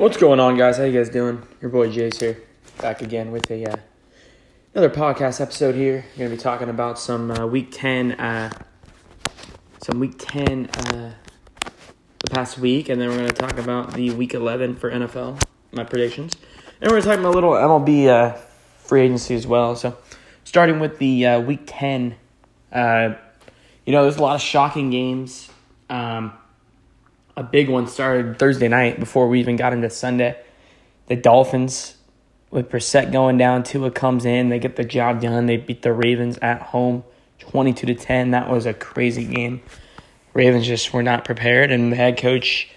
What's going on, guys? How you guys doing? Your boy Jace here, back again with a uh, another podcast episode. Here, we're gonna be talking about some uh, week ten, uh, some week ten, uh, the past week, and then we're gonna talk about the week eleven for NFL, my predictions, and we're gonna talk about a little MLB uh, free agency as well. So, starting with the uh, week ten, you know, there's a lot of shocking games. Um, a big one started Thursday night before we even got into Sunday. The Dolphins, with Brissett going down, Tua comes in, they get the job done. They beat the Ravens at home, twenty-two to ten. That was a crazy game. Ravens just were not prepared, and the head coach,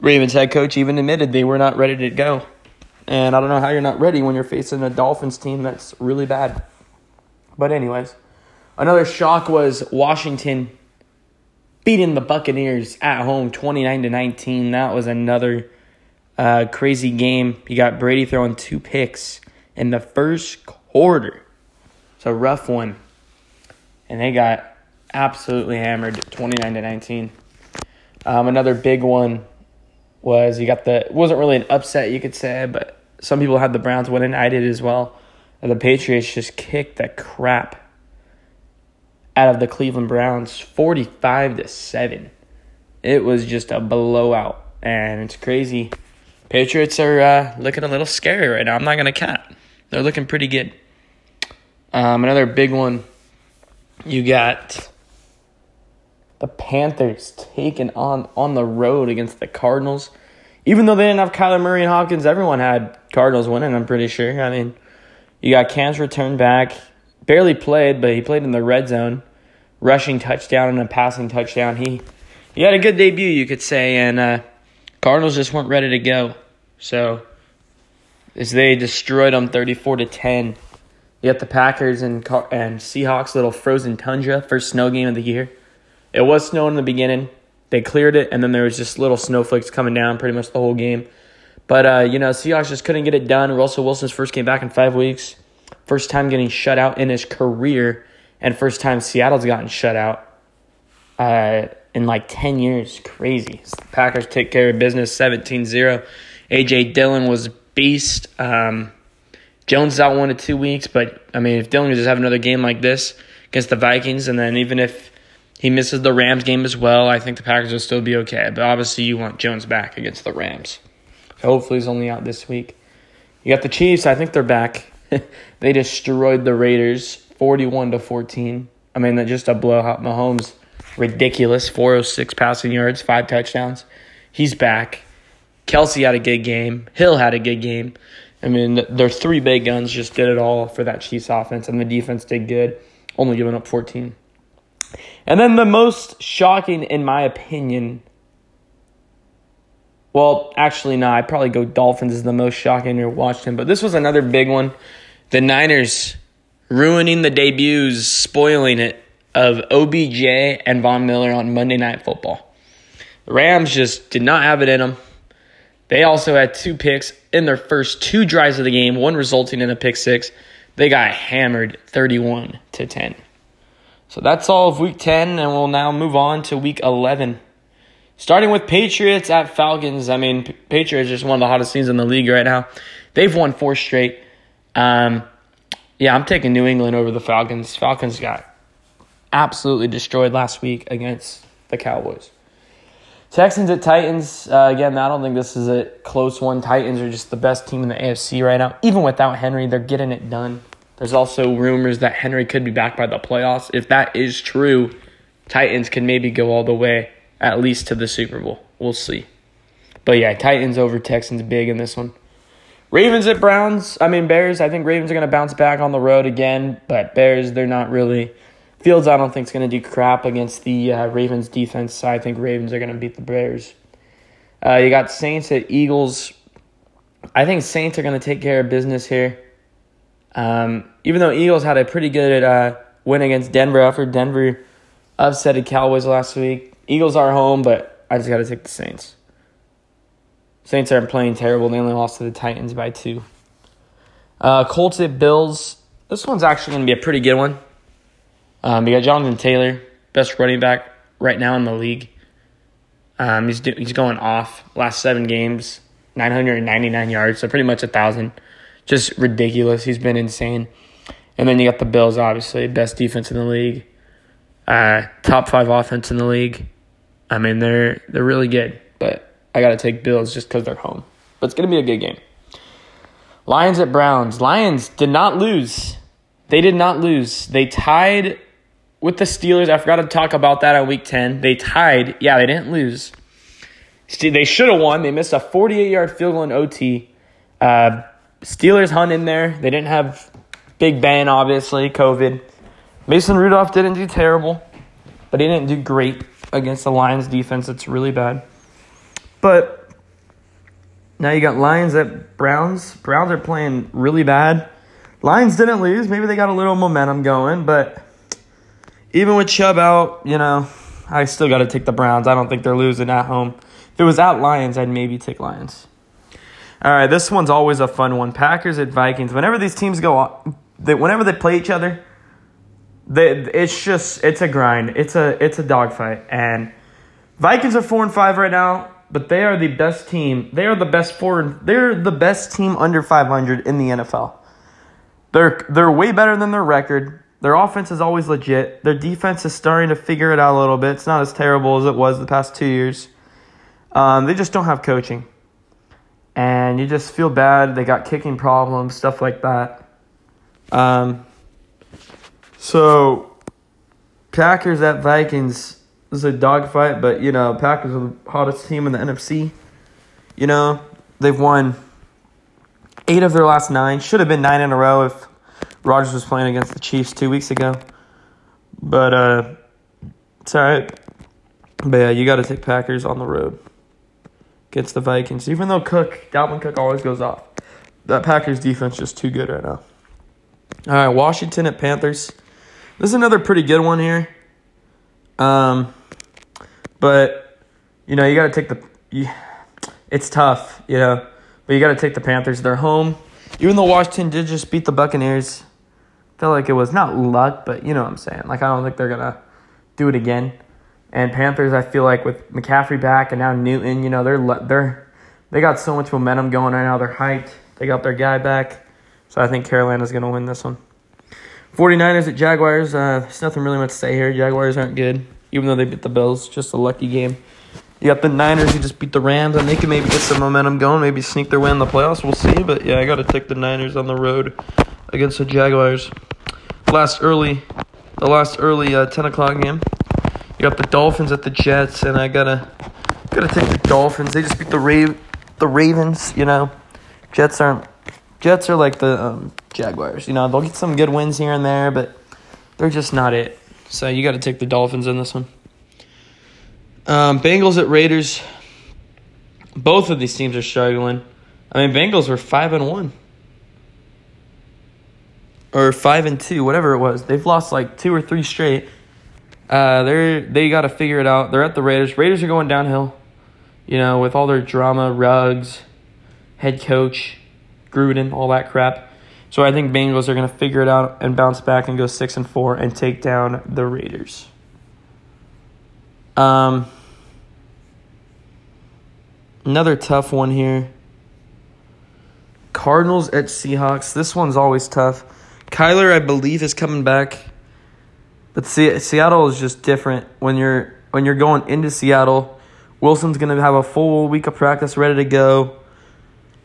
Ravens head coach, even admitted they were not ready to go. And I don't know how you're not ready when you're facing a Dolphins team that's really bad. But anyways, another shock was Washington beating the Buccaneers at home 29 to 19. That was another uh, crazy game. You got Brady throwing two picks in the first quarter. It's a rough one. And they got absolutely hammered 29 to 19. Um, another big one was you got the it wasn't really an upset you could say, but some people had the Browns winning. I did as well. And the Patriots just kicked the crap out of the Cleveland Browns 45 to 7. It was just a blowout and it's crazy. Patriots are uh, looking a little scary right now. I'm not going to cap. They're looking pretty good. Um, another big one you got the Panthers taking on on the road against the Cardinals. Even though they didn't have Kyler Murray and Hopkins, everyone had Cardinals winning, I'm pretty sure. I mean, you got Cam's return back barely played, but he played in the red zone, rushing touchdown and a passing touchdown. He he had a good debut, you could say, and uh, Cardinals just weren't ready to go. So as they destroyed them, thirty four to ten. You got the Packers and and Seahawks little frozen tundra first snow game of the year. It was snowing in the beginning. They cleared it, and then there was just little snowflakes coming down pretty much the whole game. But uh, you know, Seahawks just couldn't get it done. Russell Wilson's first game back in five weeks. First time getting shut out in his career, and first time Seattle's gotten shut out uh, in like 10 years. Crazy. Packers take care of business 17 0. A.J. Dillon was beast. Um, Jones is out one to two weeks, but I mean, if Dillon could just have another game like this against the Vikings, and then even if he misses the Rams game as well, I think the Packers will still be okay. But obviously, you want Jones back against the Rams. So hopefully, he's only out this week. You got the Chiefs. I think they're back. they destroyed the Raiders 41 to 14. I mean, just a blowout. Mahomes, ridiculous. 406 passing yards, five touchdowns. He's back. Kelce had a good game. Hill had a good game. I mean, their three big guns just did it all for that Chiefs offense, and the defense did good, only giving up 14. And then the most shocking, in my opinion, well, actually, no, I'd probably go Dolphins is the most shocking in Washington, but this was another big one. The Niners ruining the debuts, spoiling it of OBJ and Von Miller on Monday Night Football. The Rams just did not have it in them. They also had two picks in their first two drives of the game, one resulting in a pick six. They got hammered 31 to 10. So that's all of week 10, and we'll now move on to week 11. Starting with Patriots at Falcons. I mean, Patriots just one of the hottest teams in the league right now. They've won four straight. Um, yeah, I'm taking New England over the Falcons. Falcons got absolutely destroyed last week against the Cowboys. Texans at Titans. Uh, again, I don't think this is a close one. Titans are just the best team in the AFC right now. Even without Henry, they're getting it done. There's also rumors that Henry could be back by the playoffs. If that is true, Titans can maybe go all the way, at least to the Super Bowl. We'll see. But yeah, Titans over Texans big in this one. Ravens at Browns. I mean, Bears. I think Ravens are going to bounce back on the road again, but Bears, they're not really. Fields, I don't think is going to do crap against the uh, Ravens defense. So I think Ravens are going to beat the Bears. Uh, you got Saints at Eagles. I think Saints are going to take care of business here. Um, even though Eagles had a pretty good uh, win against Denver after Denver upsetted Cowboys last week. Eagles are home, but I just got to take the Saints. Saints aren't playing terrible. They only lost to the Titans by two. Uh, Colts at Bills. This one's actually going to be a pretty good one. Um, you got Jonathan Taylor, best running back right now in the league. Um, he's do, he's going off last seven games, 999 yards, so pretty much a thousand. Just ridiculous. He's been insane. And then you got the Bills, obviously best defense in the league, uh, top five offense in the league. I mean, they're they're really good, but I got to take Bills just because they're home. But it's gonna be a good game. Lions at Browns. Lions did not lose. They did not lose. They tied with the Steelers. I forgot to talk about that on week 10. They tied. Yeah, they didn't lose. They should have won. They missed a 48 yard field goal in OT. Uh, Steelers hung in there. They didn't have Big Ben, obviously, COVID. Mason Rudolph didn't do terrible, but he didn't do great against the Lions defense. It's really bad. But now you got Lions at Browns. Browns are playing really bad. Lions didn't lose. Maybe they got a little momentum going, but even with Chubb out, you know, I still got to take the Browns. I don't think they're losing at home. If it was at Lions, I'd maybe take Lions. All right, this one's always a fun one. Packers at Vikings. Whenever these teams go, they, whenever they play each other, they, it's just it's a grind. It's a it's a dogfight. And Vikings are four and five right now, but they are the best team. They are the best four. They're the best team under five hundred in the NFL. They're they're way better than their record. Their offense is always legit. Their defense is starting to figure it out a little bit. It's not as terrible as it was the past two years. Um, they just don't have coaching. And you just feel bad. They got kicking problems, stuff like that. Um, so, Packers at Vikings is a dogfight, but, you know, Packers are the hottest team in the NFC. You know, they've won eight of their last nine. Should have been nine in a row if Rodgers was playing against the Chiefs two weeks ago. But uh, it's all right. But yeah, you got to take Packers on the road against the Vikings. Even though Cook, Dalvin Cook always goes off. That Packers defense just too good right now. All right, Washington at Panthers. This is another pretty good one here. Um, but you know you got to take the. You, it's tough, you know, but you got to take the Panthers. They're home. Even though Washington did just beat the Buccaneers, felt like it was not luck, but you know what I'm saying. Like I don't think they're gonna do it again. And Panthers, I feel like with McCaffrey back and now Newton, you know they're they're they got so much momentum going right now. They're hyped. They got their guy back, so I think Carolina's gonna win this one. 49ers at Jaguars. Uh, there's nothing really much to say here. Jaguars aren't good, even though they beat the Bills. Just a lucky game. You got the Niners who just beat the Rams, and they can maybe get some momentum going, maybe sneak their way in the playoffs. We'll see. But yeah, I got to take the Niners on the road against the Jaguars. Last early, the last early uh, 10 o'clock game. You got the Dolphins at the Jets, and I gotta gotta take the Dolphins. They just beat the the Ravens. You know, Jets aren't Jets are like the um, Jaguars. You know, they'll get some good wins here and there, but they're just not it. So you got to take the Dolphins in this one. Um, Bengals at Raiders. Both of these teams are struggling. I mean, Bengals were five and one, or five and two, whatever it was. They've lost like two or three straight. Uh, they're they got to figure it out. They're at the Raiders. Raiders are going downhill. You know, with all their drama, Ruggs, head coach, Gruden, all that crap. So I think Bengals are going to figure it out and bounce back and go six and four and take down the Raiders. Um, another tough one here. Cardinals at Seahawks. This one's always tough. Kyler, I believe, is coming back, but Seattle is just different. When you're when you're going into Seattle, Wilson's gonna have a full week of practice ready to go.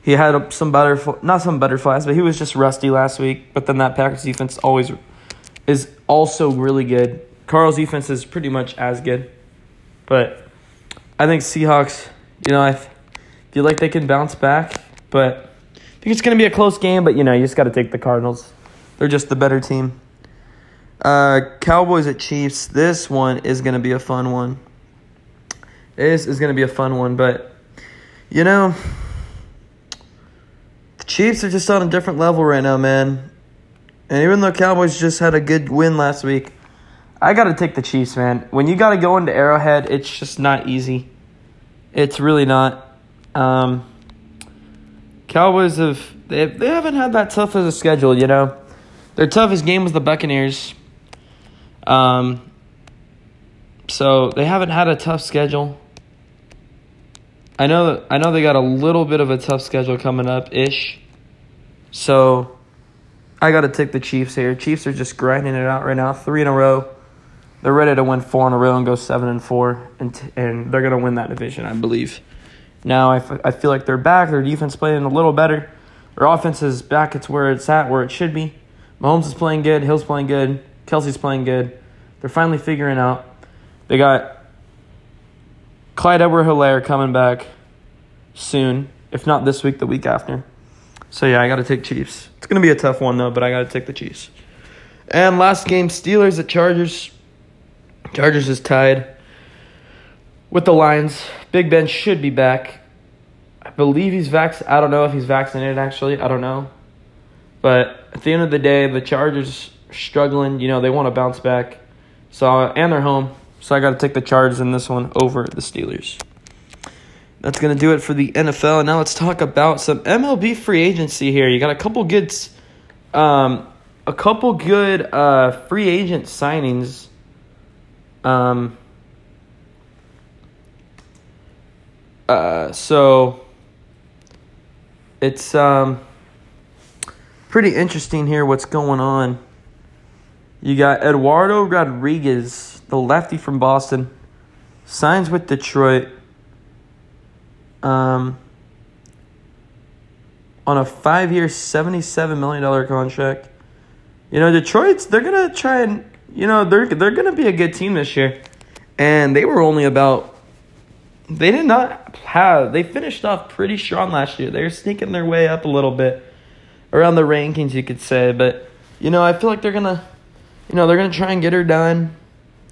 He had some butterfly, not some butterflies, but he was just rusty last week. But then that Packers defense always is also really good. Carl's defense is pretty much as good. But I think Seahawks, you know, I feel like they can bounce back, but I think it's going to be a close game, but you know, you just got to take the Cardinals. They're just the better team. Uh, Cowboys at Chiefs. This one is going to be a fun one. This is going to be a fun one, but you know, Chiefs are just on a different level right now, man. And even though Cowboys just had a good win last week, I got to take the Chiefs, man. When you got to go into Arrowhead, it's just not easy. It's really not. Um, Cowboys have they, they haven't had that tough of a schedule, you know. Their toughest game was the Buccaneers. Um, so they haven't had a tough schedule. I know I know they got a little bit of a tough schedule coming up ish. So I got to take the Chiefs here. Chiefs are just grinding it out right now, three in a row. They're ready to win four in a row and go seven and four, and t- and they're gonna win that division, I believe. Now I, f- I feel like they're back. Their defense playing a little better. Their offense is back. It's where it's at, where it should be. Mahomes is playing good. Hill's playing good. Kelce's playing good. They're finally figuring out. They got Clyde Edwards-Helaire coming back soon, if not this week, the week after. So yeah, I got to take Chiefs. It's gonna be a tough one though, but I got to take the Chiefs. And last game, Steelers at Chargers. Chargers is tied with the Lions. Big Ben should be back. I believe he's vac. I don't know if he's vaccinated. Actually, I don't know. But at the end of the day, the Chargers struggling. You know they want to bounce back. So and they're home. So I got to take the Chargers in this one over the Steelers. That's going to do it for the NFL. And now let's talk about some MLB free agency here. You got a couple good um a couple good uh free agent signings. Um uh so it's um pretty interesting here what's going on. You got Eduardo Rodriguez, the lefty from Boston, signs with Detroit um, on a five year, $77 million contract. You know, Detroit's, they're going to try and, you know, they're, they're going to be a good team this year. And they were only about, they did not have, they finished off pretty strong last year. They were sneaking their way up a little bit around the rankings, you could say. But, you know, I feel like they're going to, you know, they're going to try and get her done.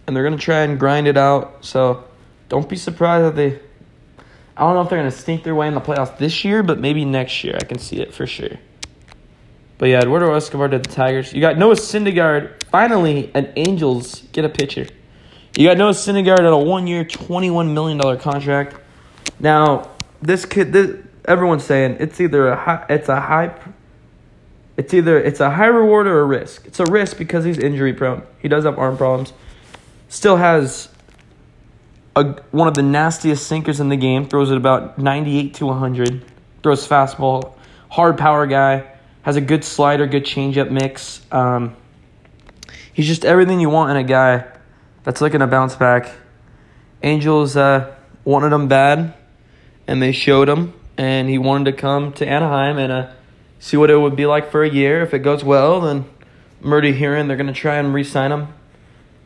And they're going to try and grind it out. So don't be surprised that they I don't know if they're going to sneak their way in the playoffs this year, but maybe next year. I can see it for sure. But yeah, Eduardo Escobar to the Tigers. You got Noah Syndergaard. Finally, an Angels get a pitcher. You got Noah Syndergaard at a one-year, twenty-one million dollar contract. Now, this kid, this, everyone's saying it's either a high, it's a high, it's either it's a high reward or a risk. It's a risk because he's injury prone. He does have arm problems. Still has a, one of the nastiest sinkers in the game. Throws it about 98 to 100. Throws fastball. Hard power guy. Has a good slider, good changeup mix. Um, he's just everything you want in a guy that's looking to bounce back. Angels uh, wanted him bad, and they showed him. And he wanted to come to Anaheim and uh, see what it would be like for a year. If it goes well, then Murdy hearing they're going to try and re-sign him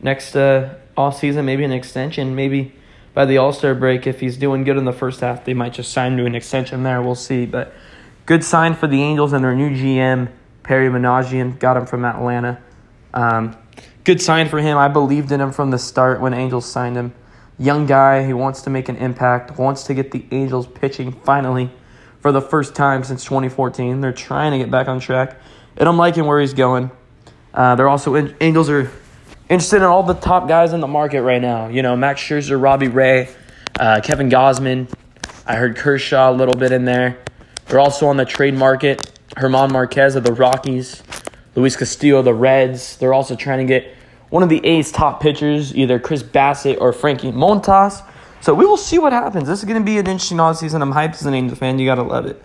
next uh, off season, maybe an extension, maybe by the All Star break. If he's doing good in the first half, they might just sign to an extension there. We'll see. But good sign for the Angels and their new GM, Perry Minasian. Got him from Atlanta. Um, good sign for him. I believed in him from the start when Angels signed him. Young guy who wants to make an impact, wants to get the Angels pitching finally for the first time since 2014. They're trying to get back on track, and I'm liking where he's going. Uh, they're also in, Angels are interested in all the top guys in the market right now. You know, Max Scherzer, Robbie Ray, uh, Kevin Gausman. I heard Kershaw a little bit in there. They're also on the trade market. Herman Marquez of the Rockies, Luis Castillo of the Reds. They're also trying to get one of the A's top pitchers, either Chris Bassitt or Frankie Montas. So we will see what happens. This is going to be an interesting offseason. I'm hyped as an Angels fan. You got to love it.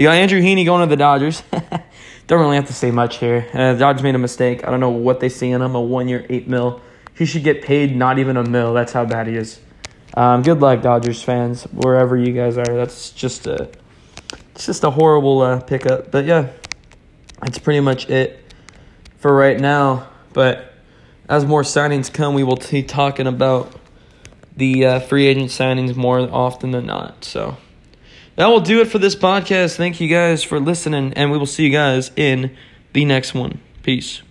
You got Andrew Heaney going to the Dodgers. Don't really have to say much here. Uh, the Dodgers made a mistake. I don't know what they see in him. A one year, eight mil. He should get paid not even a mil. That's how bad he is. Um, good luck, Dodgers fans, wherever you guys are. That's just a, it's just a horrible uh, pickup. But yeah, that's pretty much it for right now. But as more signings come, we will be talking about the uh, free agent signings more often than not. So. That will do it for this podcast. Thank you guys for listening, and we will see you guys in the next one. Peace.